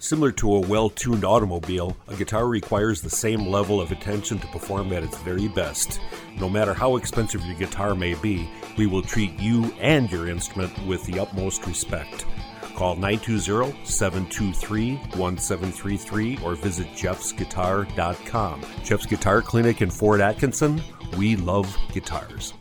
Similar to a well tuned automobile, a guitar requires the same level of attention to perform at its very best. No matter how expensive your guitar may be, we will treat you and your instrument with the utmost respect. Call 920 723 1733 or visit jeffsguitar.com. Jeff's Guitar Clinic in Fort Atkinson. We love guitars.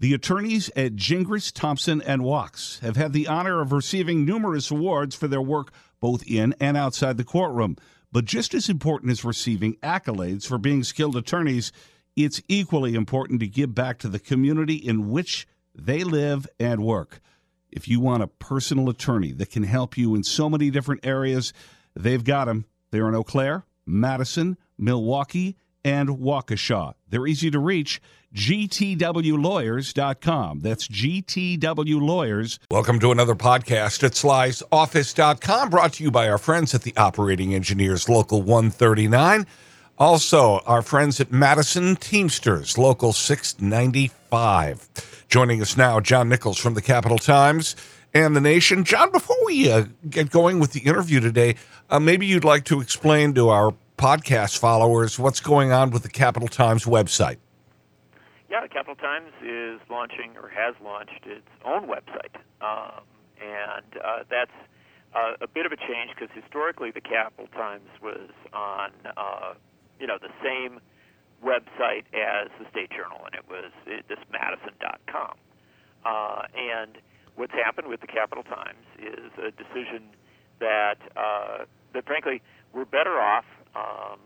The attorneys at Gingras, Thompson, and Wachs have had the honor of receiving numerous awards for their work both in and outside the courtroom. But just as important as receiving accolades for being skilled attorneys, it's equally important to give back to the community in which they live and work. If you want a personal attorney that can help you in so many different areas, they've got them. They're in Eau Claire, Madison, Milwaukee, and Waukesha. They're easy to reach. GTWLawyers.com. That's GTW Lawyers. Welcome to another podcast at Sly'sOffice.com, brought to you by our friends at the Operating Engineers Local 139. Also, our friends at Madison Teamsters, Local 695. Joining us now, John Nichols from the Capital Times and the Nation. John, before we uh, get going with the interview today, uh, maybe you'd like to explain to our podcast followers what's going on with the Capital Times website. Yeah, Capital Times is launching or has launched its own website, um, and uh, that's uh, a bit of a change because historically the Capital Times was on uh, you know the same website as the State Journal, and it was it, this Madison.com. Uh, and what's happened with the Capital Times is a decision that uh, that frankly we're better off um,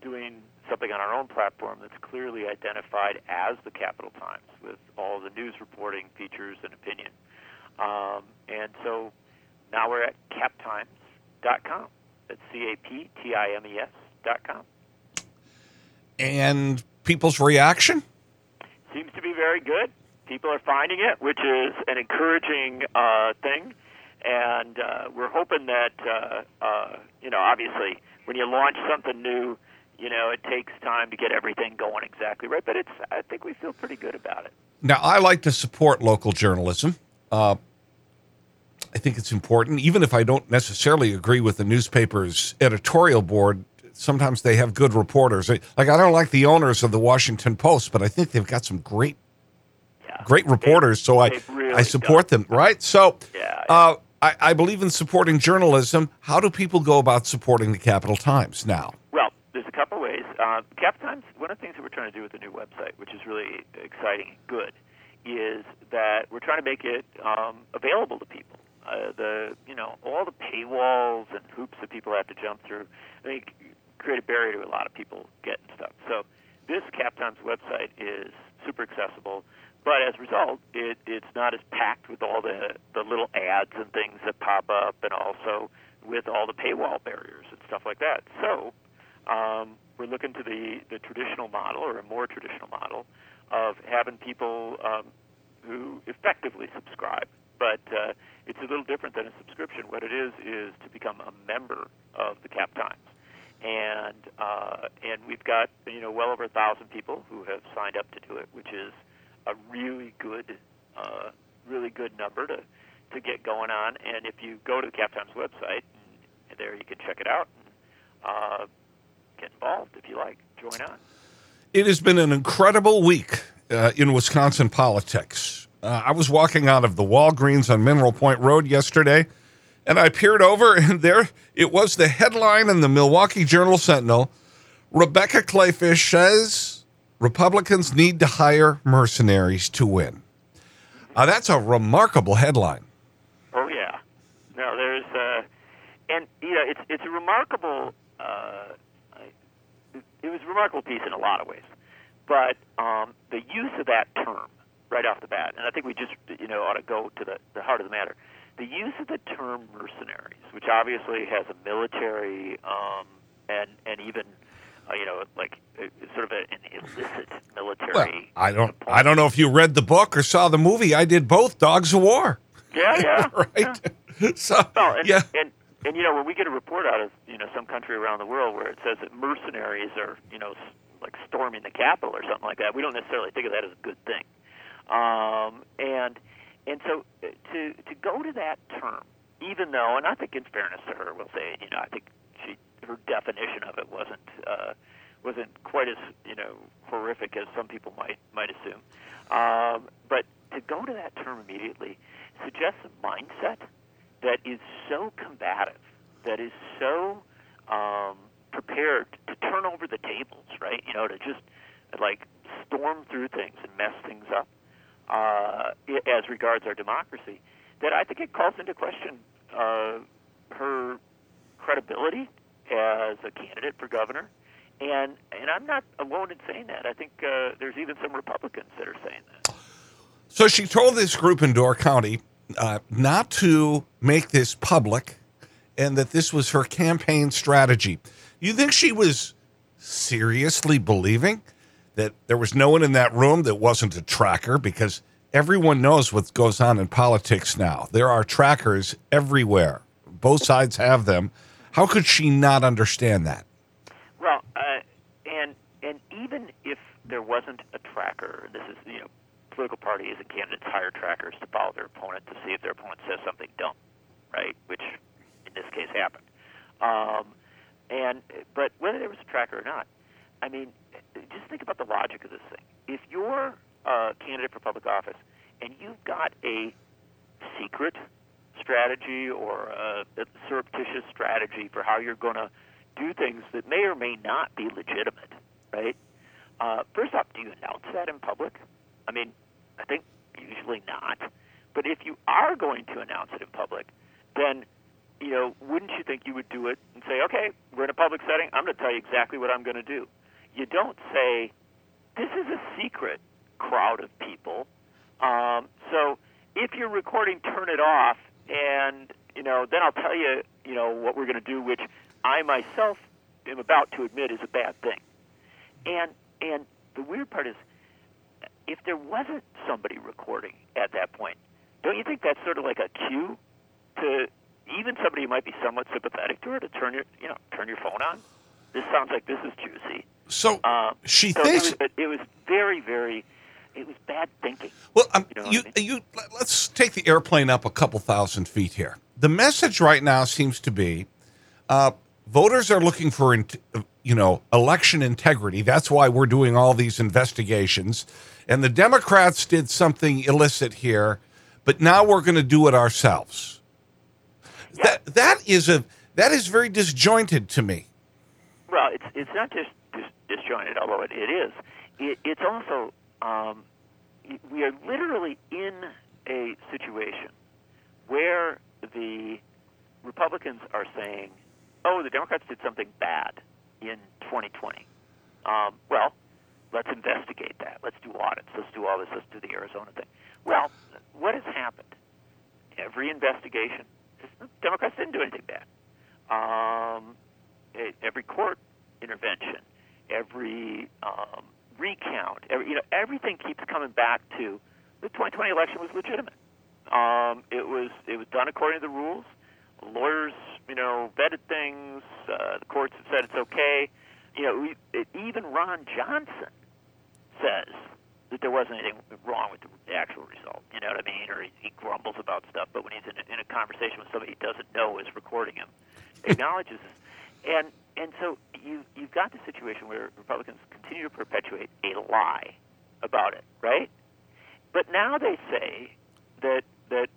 doing something on our own platform that's clearly identified as the Capital Times with all the news reporting, features, and opinion. Um, and so now we're at captimes.com. That's C A P T I M E S.com. And people's reaction? Seems to be very good. People are finding it, which is an encouraging uh, thing. And uh, we're hoping that, uh, uh, you know, obviously when you launch something new, you know, it takes time to get everything going exactly right. But it's, I think we feel pretty good about it. Now, I like to support local journalism. Uh, I think it's important, even if I don't necessarily agree with the newspaper's editorial board. Sometimes they have good reporters. Like I don't like the owners of the Washington Post, but I think they've got some great, Yeah. great reporters. so I, really I support them. Right. So, Yeah, Uh, I, I believe in supporting journalism. How do people go about supporting the Capital Times now? Well, there's a couple ways. Uh, Cap Times, one of the things that we're trying to do with the new website, which is really exciting and good, is that we're trying to make it um, available to people. Uh, the you know all the paywalls and hoops that people have to jump through, I think, create a barrier to a lot of people getting stuff. So this Cap Times website is super accessible, but as a result, it, it's not as packed with all the the little ads and things that pop up, and also with all the paywall barriers and stuff like that. So um, we're looking to the, the traditional model or a more traditional model of having people um, who effectively subscribe. But uh, it's a little different than a subscription. What it is is to become a member of the Cap Times, and uh, and we've got you know well over a thousand people who have signed up to do it, which is a really good uh, really good number to to get going on. And if you go to the Cap Times website, there you can check it out. Uh, get involved if you like. Join on. It has been an incredible week uh, in Wisconsin politics. Uh, I was walking out of the Walgreens on Mineral Point Road yesterday, and I peered over, and there it was the headline in the Milwaukee Journal Sentinel Rebecca Kleefisch says Republicans need to hire mercenaries to win. Uh, that's a remarkable headline. Oh yeah. No, there's uh, and you know it's it's a remarkable. It was a remarkable piece in a lot of ways, but um, the use of that term right off the bat, and I think we just you know ought to go to the the heart of the matter. The use of the term mercenaries, which obviously has a military um, and and even uh, you know like uh, sort of an illicit military. Well, I don't, I don't know if you read the book or saw the movie. I did both. Dogs of War, Yeah, yeah. right? So, Well, and, yeah, and and you know when we get a report out of you know some country around the world where it says that mercenaries are you know like storming the capital or something like that, we don't necessarily think of that as a good thing. Um, and and so uh, to to go to that term even though, and I think in fairness to her, we'll say, you know, I think she her definition of it wasn't uh, wasn't quite as you know horrific as some people might might assume. Um, but to go to that term immediately suggests a mindset that is so combative, that is so um, prepared to turn over the tables, right? You know, to just like storm through things and mess things up uh, as regards our democracy. That I think it calls into question uh, her credibility as a candidate for governor. And and I'm not alone in saying that. I think uh, there's even some Republicans that are saying that. So she told this group in Door County uh, not to make this public and that this was her campaign strategy. You think she was seriously believing that there was no one in that room that wasn't a tracker? Because everyone knows what goes on in politics now. There are trackers everywhere, both sides have them. How could she not understand that? Well, uh, and and even if there wasn't a tracker, this is you know political party parties and candidates hire trackers to follow their opponent to see if their opponent says something dumb, right? Which in this case happened. Um, and but whether there was a tracker or not, I mean, just think about the logic of this thing. If you're a candidate for public office and you've got a secret strategy or a, a surreptitious strategy for how you're going to do things that may or may not be legitimate, right? Uh, first off, do you announce that in public? I mean, I think usually not. But if you are going to announce it in public, then you know, wouldn't you think you would do it and say, okay, we're in a public setting. I'm going to tell you exactly what I'm going to do. You don't say, this is a secret crowd of people. Um, so if you're recording, turn it off, and you know, then I'll tell you, you know, what we're going to do, which I myself am about to admit is a bad thing. And and the weird part is if there wasn't somebody recording at that point, don't you think that's sort of like a cue to even somebody who might be somewhat sympathetic to her to turn your you know turn your phone on? This sounds like this is juicy. So Um, she so thinks. it was, it was very very it was bad thinking. Well, um, You know you, I mean? you, let- let's take the airplane up a couple thousand feet here. The message right now seems to be uh, voters are looking for, in, you know, election integrity. That's why we're doing all these investigations. And the Democrats did something illicit here, but now we're going to do it ourselves. That that is a that is very disjointed to me. Well, it's it's not just dis- disjointed, although it, it is. It, it's also um, we are literally in a situation where the Republicans are saying, "Oh, the Democrats did something bad in 2020." Um, well, let's investigate that. Let's do audits. Let's do all this. Let's do the Arizona thing. Well, what has happened? Every investigation, Democrats didn't do anything bad. Um, every court intervention, every um, recount, every, you know, everything keeps coming back to the 2020 election was legitimate. Um, it was it was done according to the rules. Lawyers, you know, vetted things. Uh, the courts have said it's okay. You know, even Ron Johnson says that there wasn't anything wrong with the actual result. You know what I mean? Or he, he grumbles about stuff, but when he's in a, in a conversation with somebody he doesn't know is recording him, acknowledges this. And and so you you've got the situation where Republicans continue to perpetuate a lie about it, right? But now they say that that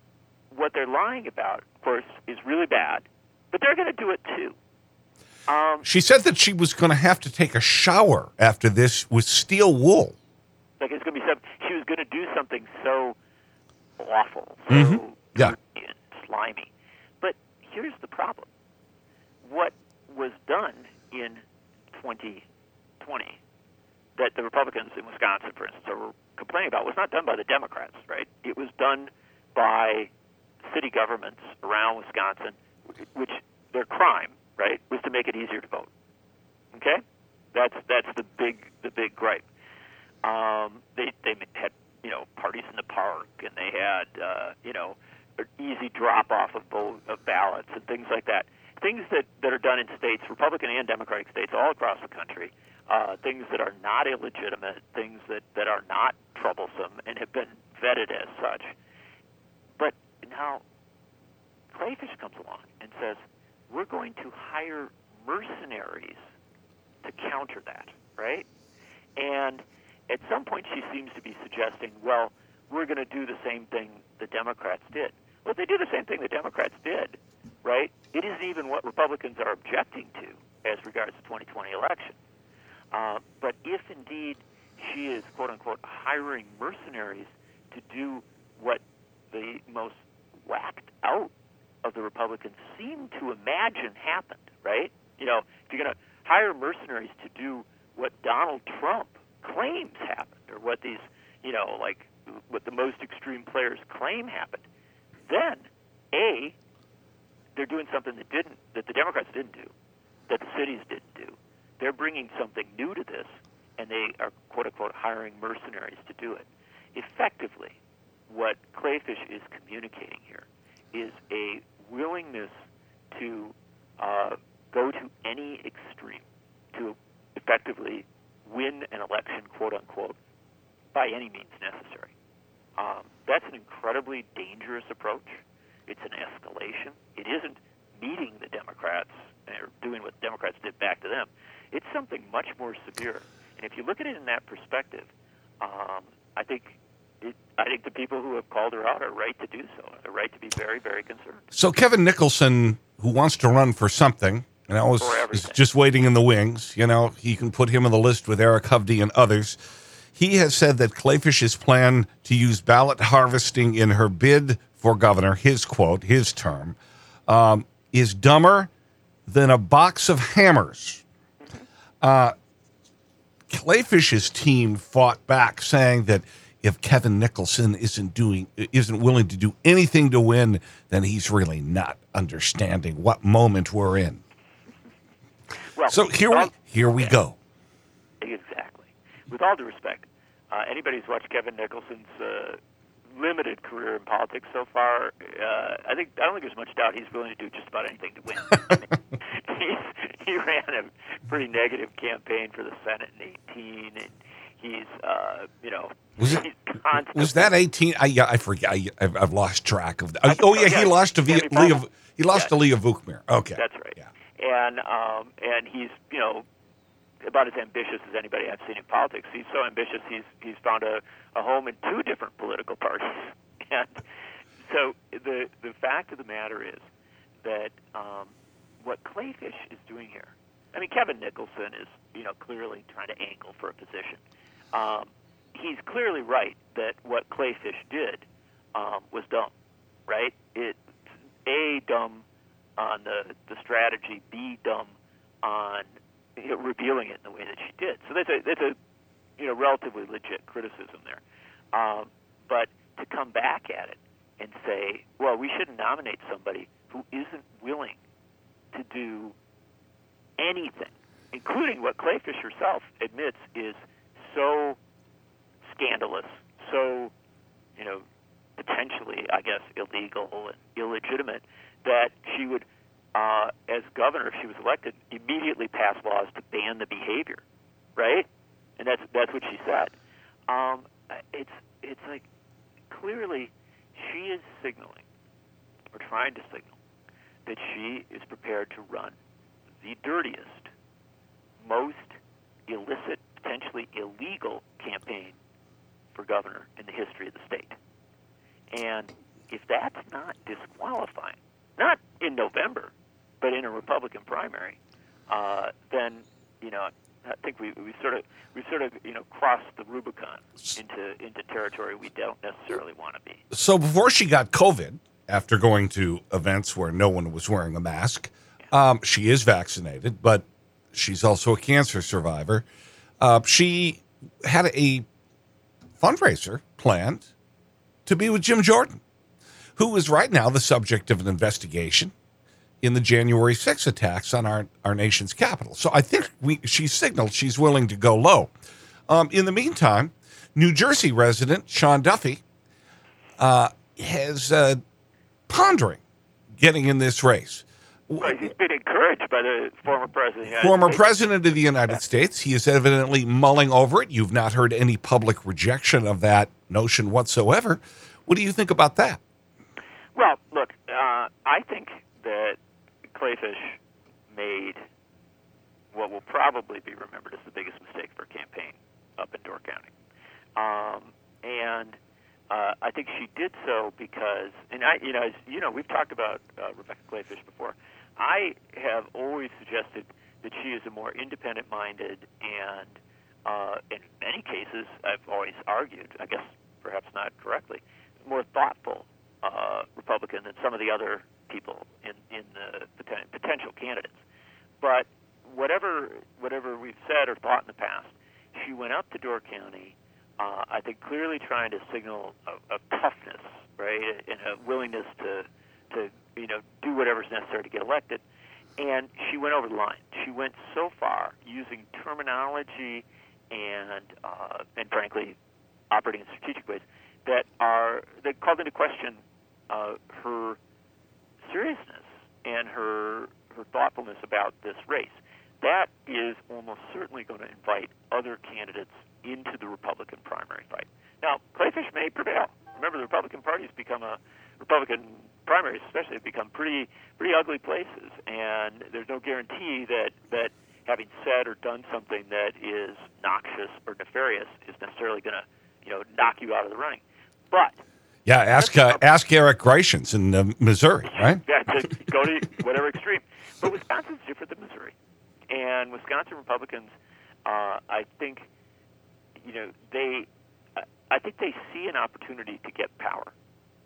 what they're lying about, of course, is really bad, but they're going to do it too. Um, She said that she was going to have to take a shower after this with steel wool. like it's going to be some. She was going to do something so awful, so Mhm. Yeah. slimy. But here's the problem: what was done in 2020 that the Republicans in Wisconsin, for instance, are complaining about was not done by the Democrats, right? It was done by city governments around Wisconsin, which their crime, right, was to make it easier to vote. Okay, that's that's the big the big gripe. Um, they they had you know parties in the park, and they had uh, you know easy drop off of vote of ballots and things like that. Things that that are done in states, Republican and Democratic states, all across the country. Uh, things that are not illegitimate, things that that are not troublesome, and have been vetted as such. But now Kleefisch comes along and says, we're going to hire mercenaries to counter that, right? And at some point, she seems to be suggesting, well, we're going to do the same thing the Democrats did. Well, they do the same thing the Democrats did, right, it isn't even what Republicans are objecting to as regards the 2020 election. Uh, but if indeed she is, quote unquote, hiring mercenaries to do what the most whacked out of the Republicans seem to imagine happened, right? You know, if you're going to hire mercenaries to do what Donald Trump claims happened, or what these, you know, like what the most extreme players claim happened, then A, they're doing something that didn't, that the Democrats didn't do, that the cities didn't do. They're bringing something new to this, and they are quote unquote hiring mercenaries to do it. Effectively, what Kleefisch is communicating here is a willingness to uh, go to any extreme to effectively win an election, quote unquote, by any means necessary. Um, that's an incredibly dangerous approach. It's an escalation. It isn't meeting the Democrats or doing what Democrats did back to them. It's something much more severe. And if you look at it in that perspective, um, I think I think the people who have called her out are right to do so. They're right to be very, very concerned. So Kevin Nicholson, who wants to run for something, and I was is just waiting in the wings. You know, he can put him on the list with Eric Hovde and others. He has said that Kleefisch's plan to use ballot harvesting in her bid for governor, his quote, his term, um, is dumber than a box of hammers. Uh, Kleefisch's team fought back, saying that if Kevin Nicholson isn't doing isn't willing to do anything to win, then he's really not understanding what moment we're in. Well, so here we here we go. Exactly. With all due respect, uh, anybody who's watched Kevin Nicholson's uh, limited career in politics so far, uh, I think I don't think there's much doubt he's willing to do just about anything to win. I mean, he's, he ran a pretty negative campaign for the Senate in 18, and he's uh, you know was it was that 18 I yeah, I forget I, I've lost track of that. Oh yeah, he lost to Leah, Leah he lost yeah. to Leah Vukmir. Okay. That's right. Yeah. And um and he's, you know, about as ambitious as anybody I've seen in politics. He's so ambitious he's he's found a, a home in two different political parties. And so the the fact of the matter is that um, what Kleefisch is doing here. I mean, Kevin Nicholson is you know clearly trying to angle for a position. Um, he's clearly right that what Kleefisch did um, was dumb, right? It a dumb on the the strategy, b dumb on you know, revealing it in the way that she did. So that's a that's a you know relatively legit criticism there. Um, but to come back at it and say, well, we shouldn't nominate somebody who isn't willing to do anything, including what Kleefisch herself admits is so scandalous, so you know potentially, I guess, illegal and illegitimate that she would, uh, as governor, if she was elected, immediately pass laws to ban the behavior, right? And that's that's what she said. Um, it's it's like clearly she is signaling or trying to signal that she is prepared to run the dirtiest, most illicit, potentially illegal campaign for governor in the history of the state. And if that's not disqualifying, not in November, but in a Republican primary, uh, then you know I think we, we sort of we sort of you know crossed the Rubicon into into territory we don't necessarily want to be. So before she got COVID, after going to events where no one was wearing a mask, um, she is vaccinated, but she's also a cancer survivor. Uh, she had a fundraiser planned to be with Jim Jordan, who is right now the subject of an investigation in the January 6 attacks on our, our nation's capital. So I think we, she signaled she's willing to go low. Um, in the meantime, New Jersey resident Sean Duffy uh, has uh, pondering getting in this race. Well, he's been encouraged by the former president. Of former States. president of the United States. He is evidently mulling over it. You've not heard any public rejection of that notion whatsoever. What do you think about that? Well, look, uh, I think that Kleefisch made what will probably be remembered as the biggest mistake for a campaign up in Door County. Um, and uh, I think she did so because, and I, you know, as you know, we've talked about uh, Rebecca Kleefisch before. I have always suggested that she is a more independent-minded and, uh, in many cases, I've always argued, I guess perhaps not correctly, more thoughtful uh, Republican than some of the other people in in the potential candidates. But whatever whatever we've said or thought in the past, she went up to Door County. Uh, I think clearly trying to signal a, a toughness, right, and a willingness to to you know do whatever's necessary to get elected. And she went over the line. She went so far using terminology and uh, and frankly operating in strategic ways that are that called into question uh, her seriousness and her her thoughtfulness about this race. That is almost certainly going to invite other candidates into the Republican primary fight. Now, Kleefisch may prevail. Remember, the Republican Party has become a Republican primaries, especially, have become pretty pretty ugly places, and there's no guarantee that that having said or done something that is noxious or nefarious is necessarily going to you know knock you out of the running. But yeah, ask uh, ask Eric Greitens in uh, Missouri, right? yeah, to go to whatever extreme. But Wisconsin's different than Missouri, and Wisconsin Republicans, uh, I think, you know, they, I think they see an opportunity to get power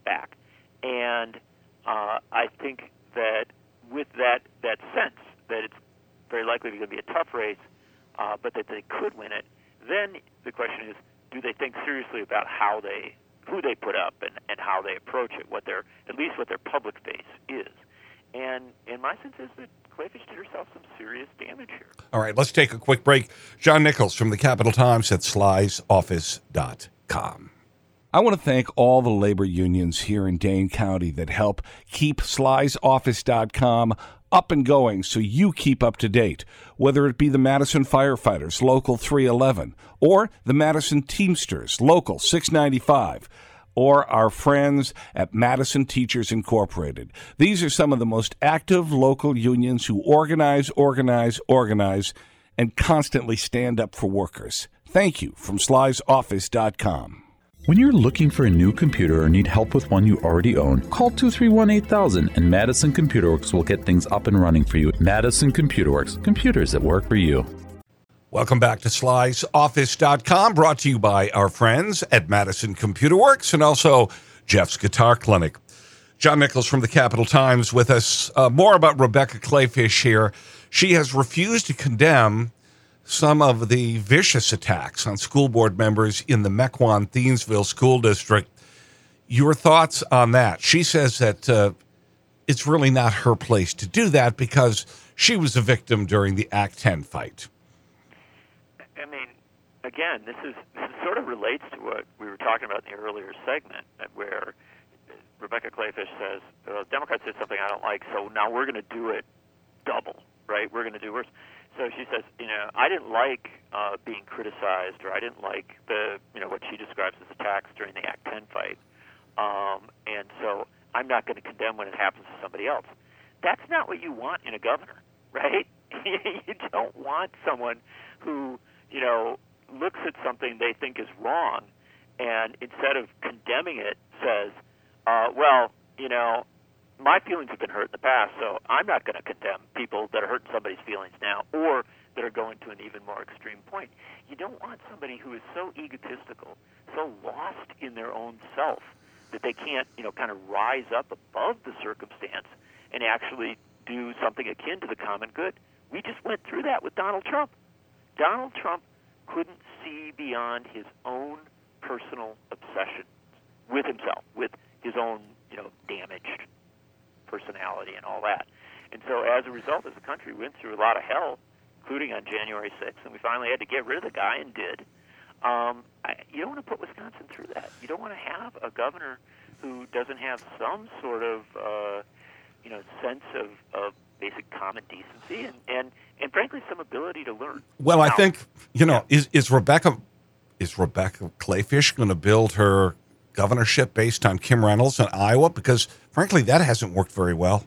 back, and uh, I think that with that that sense that it's very likely going to be a tough race, uh, but that they could win it, then the question is, do they think seriously about how they who they put up and, and how they approach it, what their at least what their public face is. And and my sense is that Kleefisch did herself some serious damage here. All right, let's take a quick break. John Nichols from the Capital Times at slysoffice.com. I want to thank all the labor unions here in Dane County that help keep slysoffice.com up and going so you keep up to date, whether it be the Madison Firefighters, Local 311, or the Madison Teamsters, Local 695 or our friends at Madison Teachers Incorporated. These are some of the most active local unions who organize, organize, organize, and constantly stand up for workers. Thank you from slysoffice.com. When you're looking for a new computer or need help with one you already own, call 231 8000 and Madison Computer Works will get things up and running for you. Madison Computer Works, computers that work for you. Welcome back to slysoffice.com, brought to you by our friends at Madison Computer Works and also Jeff's Guitar Clinic. John Nichols from the Capital Times with us. Uh, more about Rebecca Kleefisch here. She has refused to condemn some of the vicious attacks on school board members in the Mequon Thiensville School District. Your thoughts on that? She says that uh, it's really not her place to do that because she was a victim during the Act 10 fight. I mean, again, this is this sort of relates to what we were talking about in the earlier segment, where Rebecca Kleefisch says, well, "Democrats did something I don't like, so now we're going to do it double, right? We're going to do worse." So she says, you know, I didn't like uh, being criticized, or I didn't like the, you know, what she describes as attacks during the Act 10 fight, um, and so I'm not going to condemn when it happens to somebody else. That's not what you want in a governor, right? you don't want someone who, you know, looks at something they think is wrong, and instead of condemning it, says, uh, well, you know, my feelings have been hurt in the past, so I'm not going to condemn people that are hurting somebody's feelings now or that are going to an even more extreme point. You don't want somebody who is so egotistical, so lost in their own self that they can't, you know, kind of rise up above the circumstance and actually do something akin to the common good. We just went through that with Donald Trump. Donald Trump couldn't see beyond his own personal obsession with himself, with his own, you know, damaged personality and all that. And so as a result, as a country, we went through a lot of hell, including on January 6th, and we finally had to get rid of the guy and did. Um, I, you don't want to put Wisconsin through that. You don't want to have a governor who doesn't have some sort of, uh, you know, sense of, of basic common decency and, and, and frankly some ability to learn. Well, I think you know yeah. is is Rebecca is Rebecca Kleefisch going to build her governorship based on Kim Reynolds in Iowa? Because frankly, that hasn't worked very well.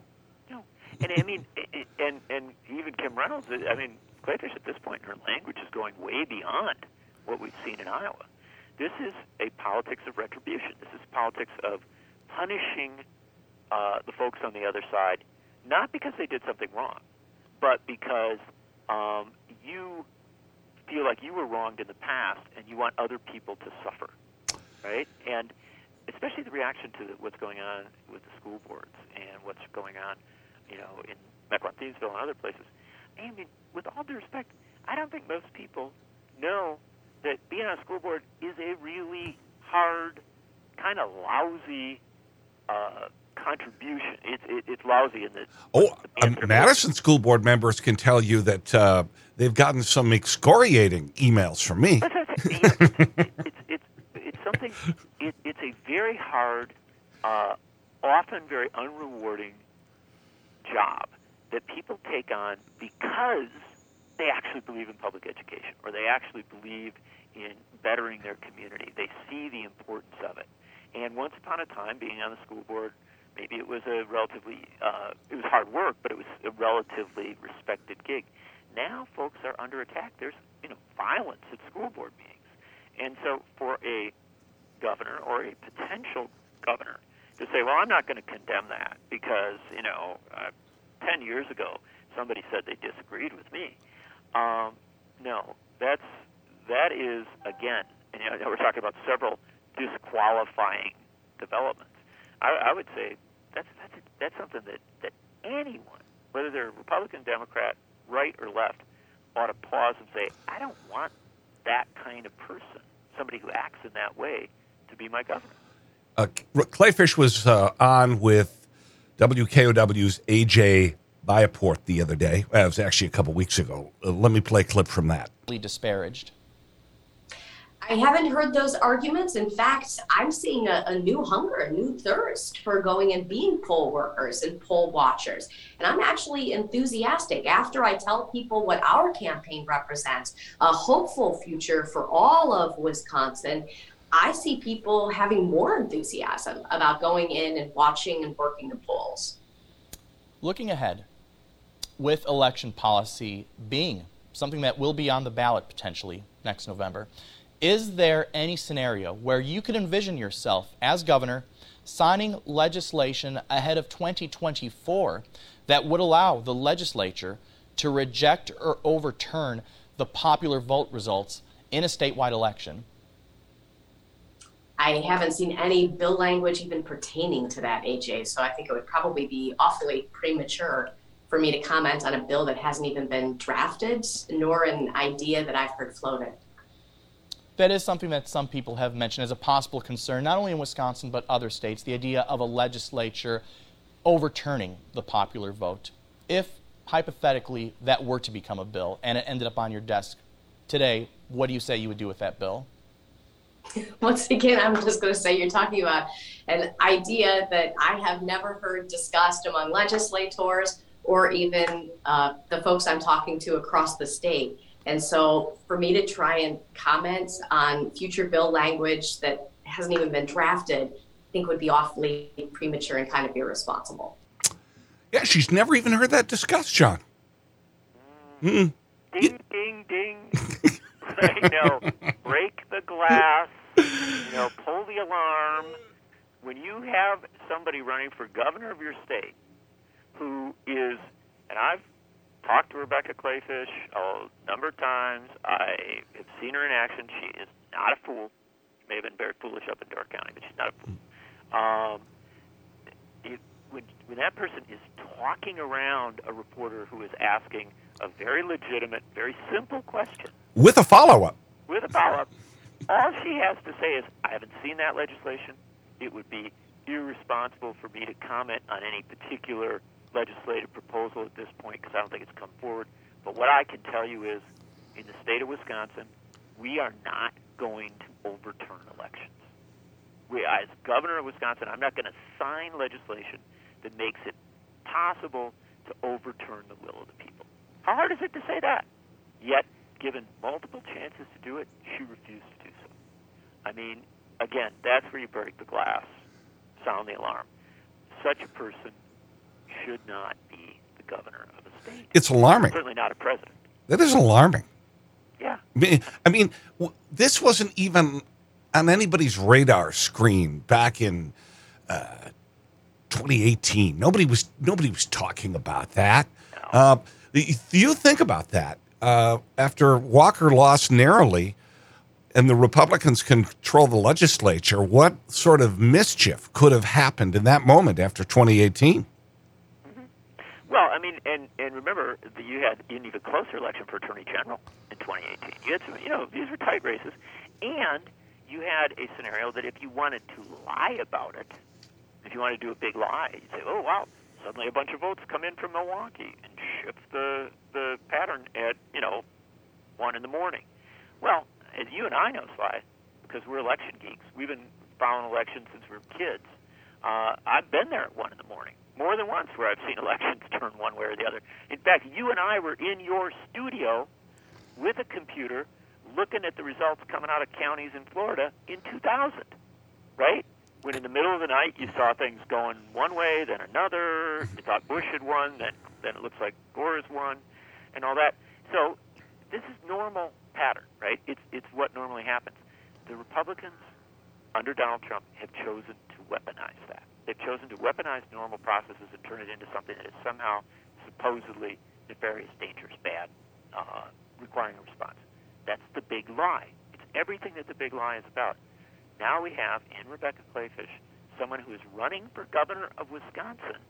No, and I mean, and and even Kim Reynolds. I mean, Kleefisch at this point in her language is going way beyond what we've seen in Iowa. This is a politics of retribution. This is politics of punishing uh, the folks on the other side, not because they did something wrong, but because um, you feel like you were wronged in the past and you want other people to suffer, right? And especially the reaction to what's going on with the school boards and what's going on, you know, in Mequon Thiensville and other places. I mean, with all due respect, I don't think most people know that being on a school board is a really hard, kind of lousy uh, contribution. It's it, it's lousy in the. Oh, um, Madison school board members can tell you that uh, they've gotten some excoriating emails from me. it's, it's, it's, it's something. It, it's a very hard, uh, often very unrewarding job that people take on because they actually believe in public education or they actually believe in bettering their community. They see the importance of it. And once upon a time, being on the school board, maybe it was a relatively, uh, it was hard work, but it was a relatively respected gig. Now folks are under attack. There's, you know, violence at school board meetings. And so for a governor or a potential governor to say, well, I'm not going to condemn that because, you know, uh, 10 years ago somebody said they disagreed with me. Um, no, that's that is again, and you know, we're talking about several disqualifying developments. I, I would say that's that's that's something that that anyone, whether they're Republican, Democrat, right or left, ought to pause and say, I don't want that kind of person, somebody who acts in that way, to be my governor. Uh, Kleefisch was uh, on with WKOW's AJ Bayatpour the other day. Uh, it was actually a couple weeks ago. Uh, let me play a clip from that. Disparaged. I haven't heard those arguments. In fact, I'm seeing a, a, new hunger, a new thirst for going and being poll workers and poll watchers. And I'm actually enthusiastic after I tell people what our campaign represents a hopeful future for all of Wisconsin. I see people having more enthusiasm about going in and watching and working the polls. Looking ahead, with election policy being something that will be on the ballot potentially next November, is there any scenario where you could envision yourself as governor signing legislation ahead of 2024 that would allow the legislature to reject or overturn the popular vote results in a statewide election? I haven't seen any bill language even pertaining to that, AJ, so I think it would probably be awfully premature for me to comment on a bill that hasn't even been drafted, nor an idea that I've heard floated that is something that some people have mentioned as a possible concern, not only in Wisconsin but other states, the idea of a legislature overturning the popular vote. If hypothetically that were to become a bill and it ended up on your desk today, what do you say you would do with that bill? Once again, I'm just going to say you're talking about an idea that I have never heard discussed among legislators or even uh, the folks I'm talking to across the state. And so for me to try and comment on future bill language that hasn't even been drafted, I think would be awfully premature and kind of irresponsible. Yeah, she's never even heard that discussed, John. Mm. Ding, ding, ding. I know. Break the glass. You know, pull the alarm. When you have somebody running for governor of your state who is, and I've talked to Rebecca Kleefisch a number of times. I have seen her in action. She is not a fool. She may have been very foolish up in Door County, but she's not a fool. Um, it, when, when that person is talking around a reporter who is asking a very legitimate, very simple question with a follow up, with a follow up, all she has to say is, "I haven't seen that legislation. It would be irresponsible for me to comment on any particular legislative proposal at this point because I don't think it's come forward. But what I can tell you is, in the state of Wisconsin, we are not going to overturn elections. We, as governor of Wisconsin, I'm not going to sign legislation that makes it possible to overturn the will of the people. How hard is it to say that? Yet, given multiple chances to do it, she refused. I mean, again, that's where you break the glass, sound the alarm. Such a person should not be the governor of a state. It's alarming. Certainly not a president. That is alarming. Yeah. I mean, I mean, this wasn't even on anybody's radar screen back in uh, 2018. Nobody was nobody was talking about that. Uh, y- you think about that uh, after Walker lost narrowly, and the Republicans control the legislature. What sort of mischief could have happened in that moment after 2018? Mm-hmm. Well, I mean, and and remember that you had an even closer election for attorney general in 2018. You had some, you know, these were tight races, and you had a scenario that if you wanted to lie about it, if you wanted to do a big lie, you'd say, oh wow, suddenly a bunch of votes come in from Milwaukee and shift the the pattern at you know one in the morning. Well, as you and I know, Sly, because we're election geeks, we've been following elections since we were kids. Uh, I've been there at one in the morning more than once where I've seen elections turn one way or the other. In fact, you and I were in your studio with a computer looking at the results coming out of counties in Florida in 2000, right? When in the middle of the night you saw things going one way, then another. You thought Bush had won, then then it looks like Gore has won, and all that. So this is normal pattern, right? It's it's what normally happens. The Republicans under Donald Trump have chosen to weaponize that. They've chosen to weaponize normal processes and turn it into something that is somehow supposedly nefarious, dangerous, bad, uh, requiring a response. That's the big lie. It's everything that the big lie is about. Now we have in Rebecca Kleefisch someone who is running for governor of Wisconsin,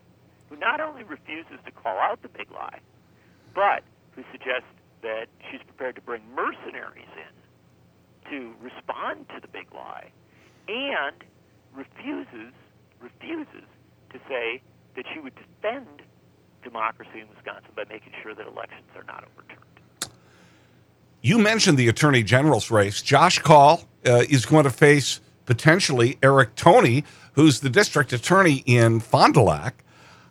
who not only refuses to call out the big lie, but who suggests that she's prepared to bring mercenaries in to respond to the big lie, and refuses refuses to say that she would defend democracy in Wisconsin by making sure that elections are not overturned. You mentioned the attorney general's race. Josh Kaul uh, is going to face potentially Eric Toney, who's the district attorney in Fond du Lac.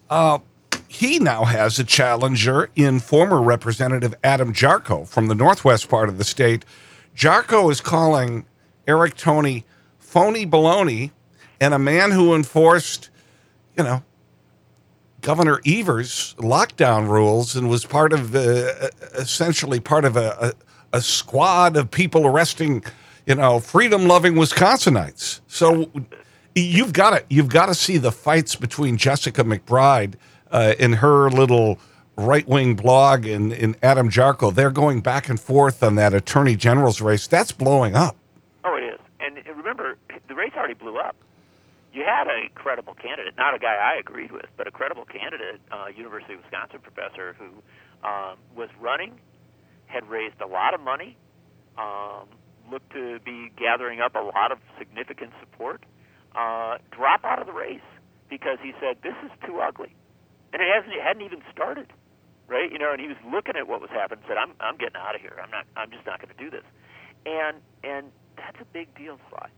Uh, he now has a challenger in former Representative Adam Jarchow from the northwest part of the state. Jarchow is calling Eric Toney phony baloney and a man who enforced, you know, Governor Evers' lockdown rules and was part of uh, essentially part of a, a, a squad of people arresting, you know, freedom-loving Wisconsinites. So you've got to you've got to see the fights between Jessica McBride uh, in her little right-wing blog and, and Adam Jarchow. They're going back and forth on that attorney general's race. That's blowing up. Oh, it is. And remember, the race already blew up you had a credible candidate, not a guy I agreed with, but a credible candidate, uh, University of Wisconsin professor who um, was running, had raised a lot of money, um, looked to be gathering up a lot of significant support, uh, drop out of the race because he said this is too ugly, and it hasn't it hadn't even started, right? You know, and he was looking at what was happening, and said I'm I'm getting out of here. I'm not I'm just not going to do this, and and that's a big deal, Sly.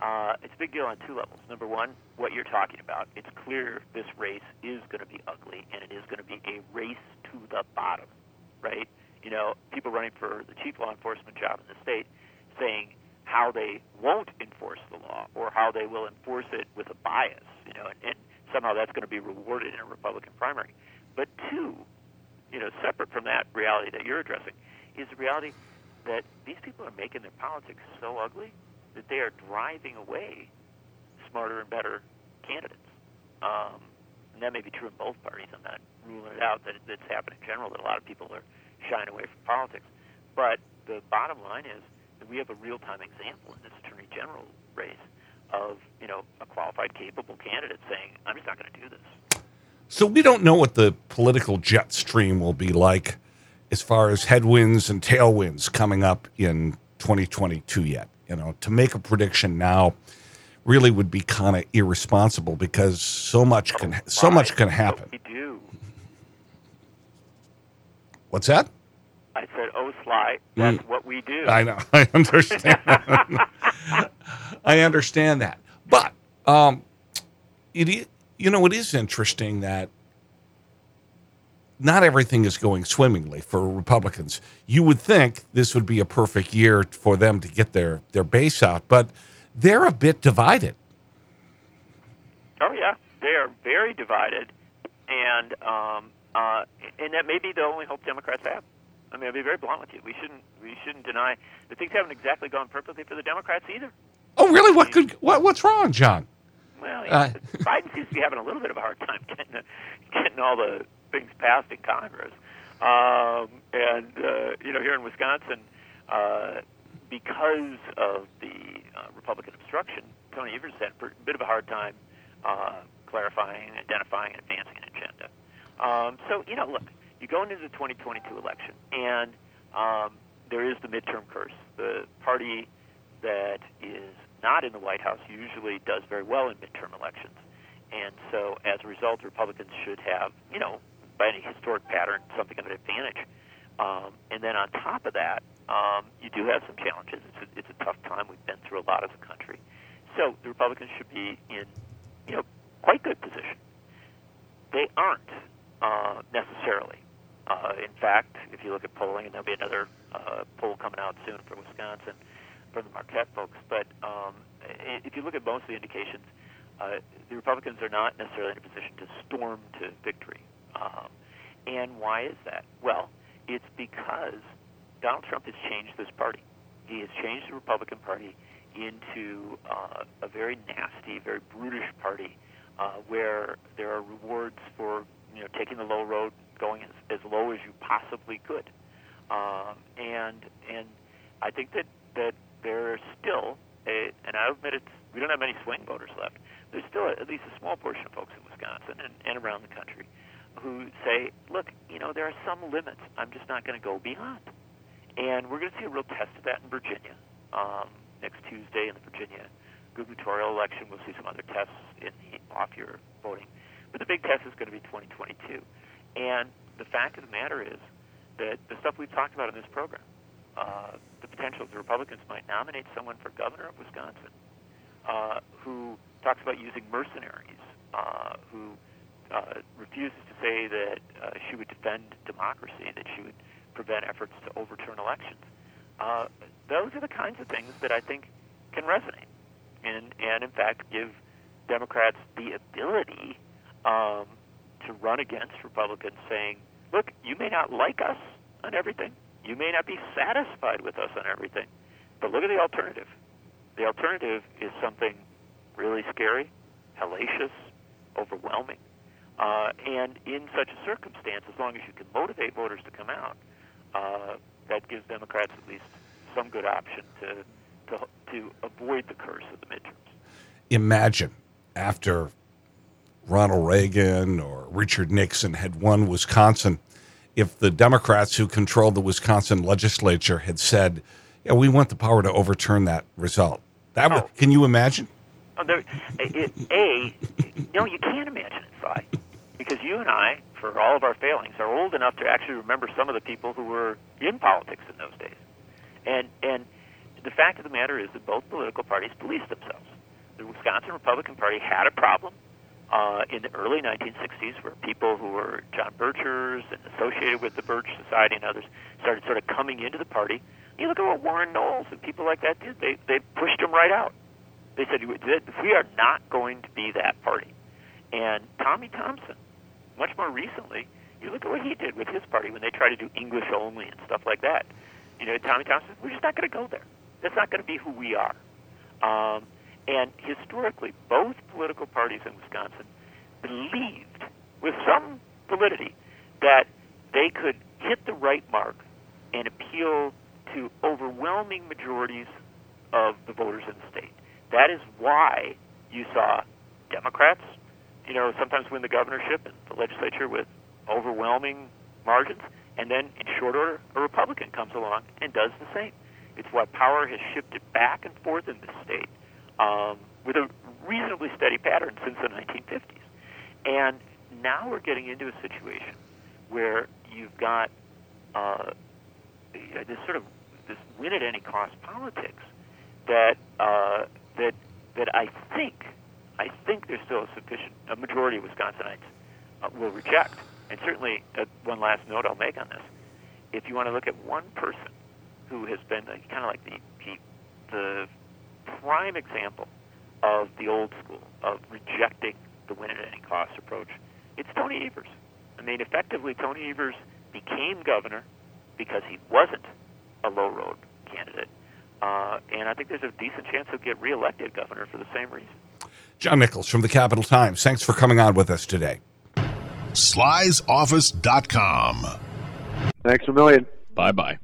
Uh, it's a big deal on two levels. Number one, what you're talking about. It's clear this race is going to be ugly, and it is going to be a race to the bottom, right? You know, people running for the chief law enforcement job in the state saying how they won't enforce the law or how they will enforce it with a bias, you know, and, and somehow that's going to be rewarded in a Republican primary. But two, you know, separate from that reality that you're addressing, is the reality that these people are making their politics so ugly that they are driving away smarter and better candidates. Um, and that may be true in both parties. I'm not ruling it out that it's happened in general, that a lot of people are shying away from politics. But the bottom line is that we have a real-time example in this attorney general race of, you know, a qualified, capable candidate saying, I'm just not going to do this. So we don't know what the political jet stream will be like as far as headwinds and tailwinds coming up in 2022 yet you know, to make a prediction now really would be kind of irresponsible because so much can so much can happen. We do. What's that? I said, "Oh, Sly, that's mm. what we do." I know. I understand. I understand that, but um, it you know it is interesting that not everything is going swimmingly for Republicans. You would think this would be a perfect year for them to get their, their base out, but they're a bit divided. Oh yeah, they are very divided, and um, uh, and that may be the only hope Democrats have. I mean, I'll be very blunt with you. We shouldn't we shouldn't deny that things haven't exactly gone perfectly for the Democrats either. Oh, really? What could what, what's wrong, John? Well, Uh, Biden seems to be having a little bit of a hard time getting getting all the things passed in Congress, um, and uh, you know, here in Wisconsin, uh, because of the uh, Republican obstruction, Tony Evers had a bit of a hard time uh, clarifying, identifying, and advancing an agenda. Um, so, you know, look, you go into the 2022 election, and um, there is the midterm curse. The party that is not in the White House usually does very well in midterm elections. And so, as a result, Republicans should have, you know, by any historic pattern, something of an advantage. Um, and then on top of that, um, you do have some challenges. It's a, it's a tough time. We've been through a lot as a country. So the Republicans should be in, you know, quite good position. They aren't uh, necessarily. Uh, in fact, if you look at polling, and there'll be another uh, poll coming out soon for Wisconsin from the Marquette folks, but um, if you look at most of the indications, uh, the Republicans are not necessarily in a position to storm to victory. Um, and why is that? Well, it's because Donald Trump has changed this party. He has changed the Republican Party into uh, a very nasty, very brutish party uh, where there are rewards for you know taking the low road, going as, as low as you possibly could. Um, and and I think that that there's still a, and I admit it's we don't have many swing voters left. There's still at least a small portion of folks in Wisconsin and, and around the country who say, look, you know, there are some limits. I'm just not going to go beyond. And we're going to see a real test of that in Virginia um, next Tuesday in the Virginia gubernatorial election. We'll see some other tests in the off-year voting. But the big test is going to be 2022. And the fact of the matter is that the stuff we've talked about in this program, uh, the potential the Republicans might nominate someone for governor of Wisconsin uh, who talks about using mercenaries, uh, who uh, refuses to say that uh, she would defend democracy, that she would prevent efforts to overturn elections. Uh, those are the kinds of things that I think can resonate, and and in fact give Democrats the ability um, to run against Republicans, saying, "Look, you may not like us on everything, you may not be satisfied with us on everything, but look at the alternative. The alternative is something really scary, hellacious, overwhelming." Uh, and in such a circumstance, as long as you can motivate voters to come out, uh, that gives Democrats at least some good option to, to to avoid the curse of the midterms. Imagine after Ronald Reagan or Richard Nixon had won Wisconsin, if the Democrats who controlled the Wisconsin legislature had said, "Yeah, we want the power to overturn that result." That would, Oh. can you imagine? Oh, there, it, a, no, you can't imagine it, Si, because you and I, for all of our failings, are old enough to actually remember some of the people who were in politics in those days. And and the fact of the matter is that both political parties policed themselves. The Wisconsin Republican Party had a problem uh, in the early 1960s where people who were John Birchers and associated with the Birch Society and others started sort of coming into the party. You look at what Warren Knowles and people like that did. They they pushed them right out. They said we are not going to be that party. And Tommy Thompson, much more recently, you look at what he did with his party when they tried to do English only and stuff like that. You know, Tommy Thompson, we're just not going to go there. That's not going to be who we are. Um, and historically, both political parties in Wisconsin believed, with some validity, that they could hit the right mark and appeal to overwhelming majorities of the voters in the state. That is why you saw Democrats, you know, sometimes win the governorship and the legislature with overwhelming margins, and then in short order, a Republican comes along and does the same. It's why power has shifted back and forth in this state um, with a reasonably steady pattern since the 1950s. And now we're getting into a situation where you've got uh, this sort of this win at any cost politics that uh, that that I think I think there's still a sufficient a majority of Wisconsinites uh, will reject. And certainly, uh, one last note I'll make on this: if you want to look at one person who has been kind of like the, the prime example of the old school of rejecting the win at any cost approach. It's Tony Evers. I mean, effectively, Tony Evers became governor because he wasn't a low road candidate. Uh, and I think there's a decent chance he'll get reelected governor for the same reason. John Nichols from the Capital Times. Thanks for coming on with us today. Sly'sOffice.com. Thanks a million. Bye bye.